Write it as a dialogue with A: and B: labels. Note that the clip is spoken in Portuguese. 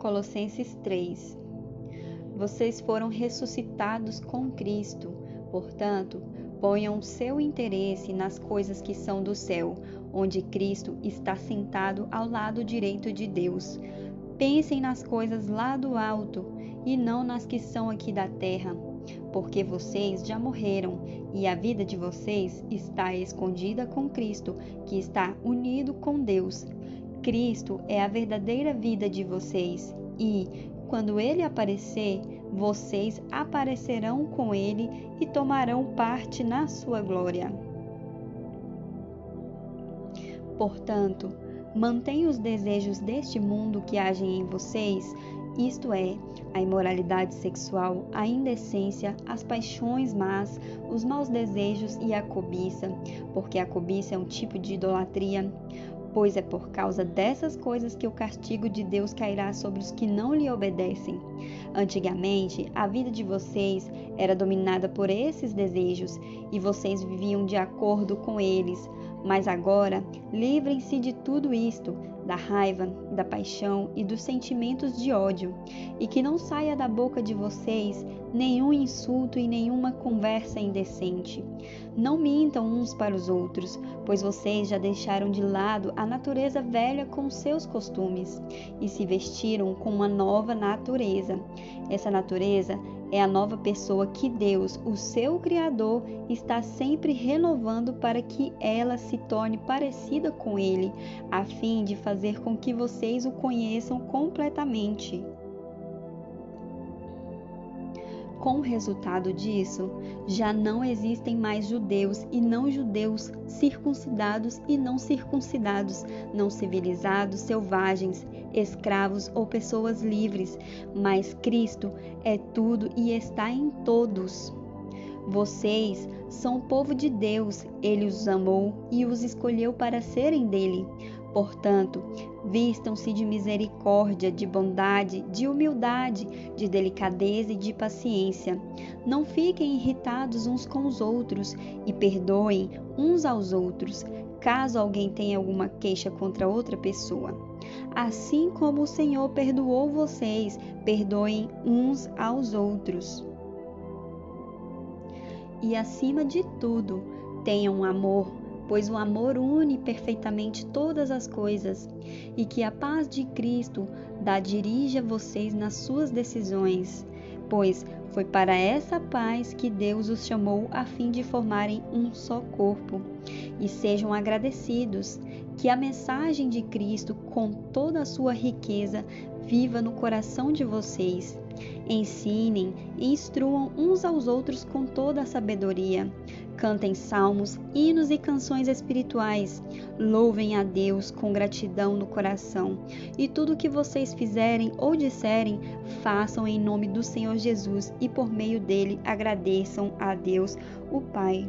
A: Colossenses 3 Vocês foram ressuscitados com Cristo, portanto, ponham seu interesse nas coisas que são do céu, onde Cristo está sentado ao lado direito de Deus. Pensem nas coisas lá do alto e não nas que são aqui da terra, porque vocês já morreram e a vida de vocês está escondida com Cristo, que está unido com Deus. Cristo é a verdadeira vida de vocês e, quando ele aparecer, vocês aparecerão com ele e tomarão parte na sua glória. Portanto, mantenha os desejos deste mundo que agem em vocês, isto é, a imoralidade sexual, a indecência, as paixões más, os maus desejos e a cobiça, porque a cobiça é um tipo de idolatria pois é por causa dessas coisas que o castigo de Deus cairá sobre os que não lhe obedecem. Antigamente, a vida de vocês era dominada por esses desejos e vocês viviam de acordo com eles. Mas agora, livrem-se de tudo isto, da raiva, da paixão e dos sentimentos de ódio, e que não saia da boca de vocês nenhum insulto e nenhuma conversa indecente. Não mintam uns para os outros, pois vocês já deixaram de lado a natureza velha com seus costumes e se vestiram com uma nova natureza. Essa natureza é a nova pessoa que Deus, o seu Criador, está sempre renovando para que ela se torne parecida com Ele, a fim de fazer com que vocês o conheçam completamente. Com o resultado disso, já não existem mais judeus e não judeus, circuncidados e não circuncidados, não civilizados, selvagens, escravos ou pessoas livres, mas Cristo é tudo e está em todos. Vocês são o povo de Deus, ele os amou e os escolheu para serem dele. Portanto, vistam-se de misericórdia, de bondade, de humildade, de delicadeza e de paciência. Não fiquem irritados uns com os outros e perdoem uns aos outros, caso alguém tenha alguma queixa contra outra pessoa. Assim como o Senhor perdoou vocês, perdoem uns aos outros. E acima de tudo, tenham amor pois o amor une perfeitamente todas as coisas, e que a paz de Cristo dá dirija vocês nas suas decisões, pois foi para essa paz que Deus os chamou a fim de formarem um só corpo. E sejam agradecidos que a mensagem de Cristo, com toda a sua riqueza, viva no coração de vocês. Ensinem e instruam uns aos outros com toda a sabedoria Cantem salmos, hinos e canções espirituais. Louvem a Deus com gratidão no coração. E tudo o que vocês fizerem ou disserem, façam em nome do Senhor Jesus e por meio dele agradeçam a Deus, o Pai.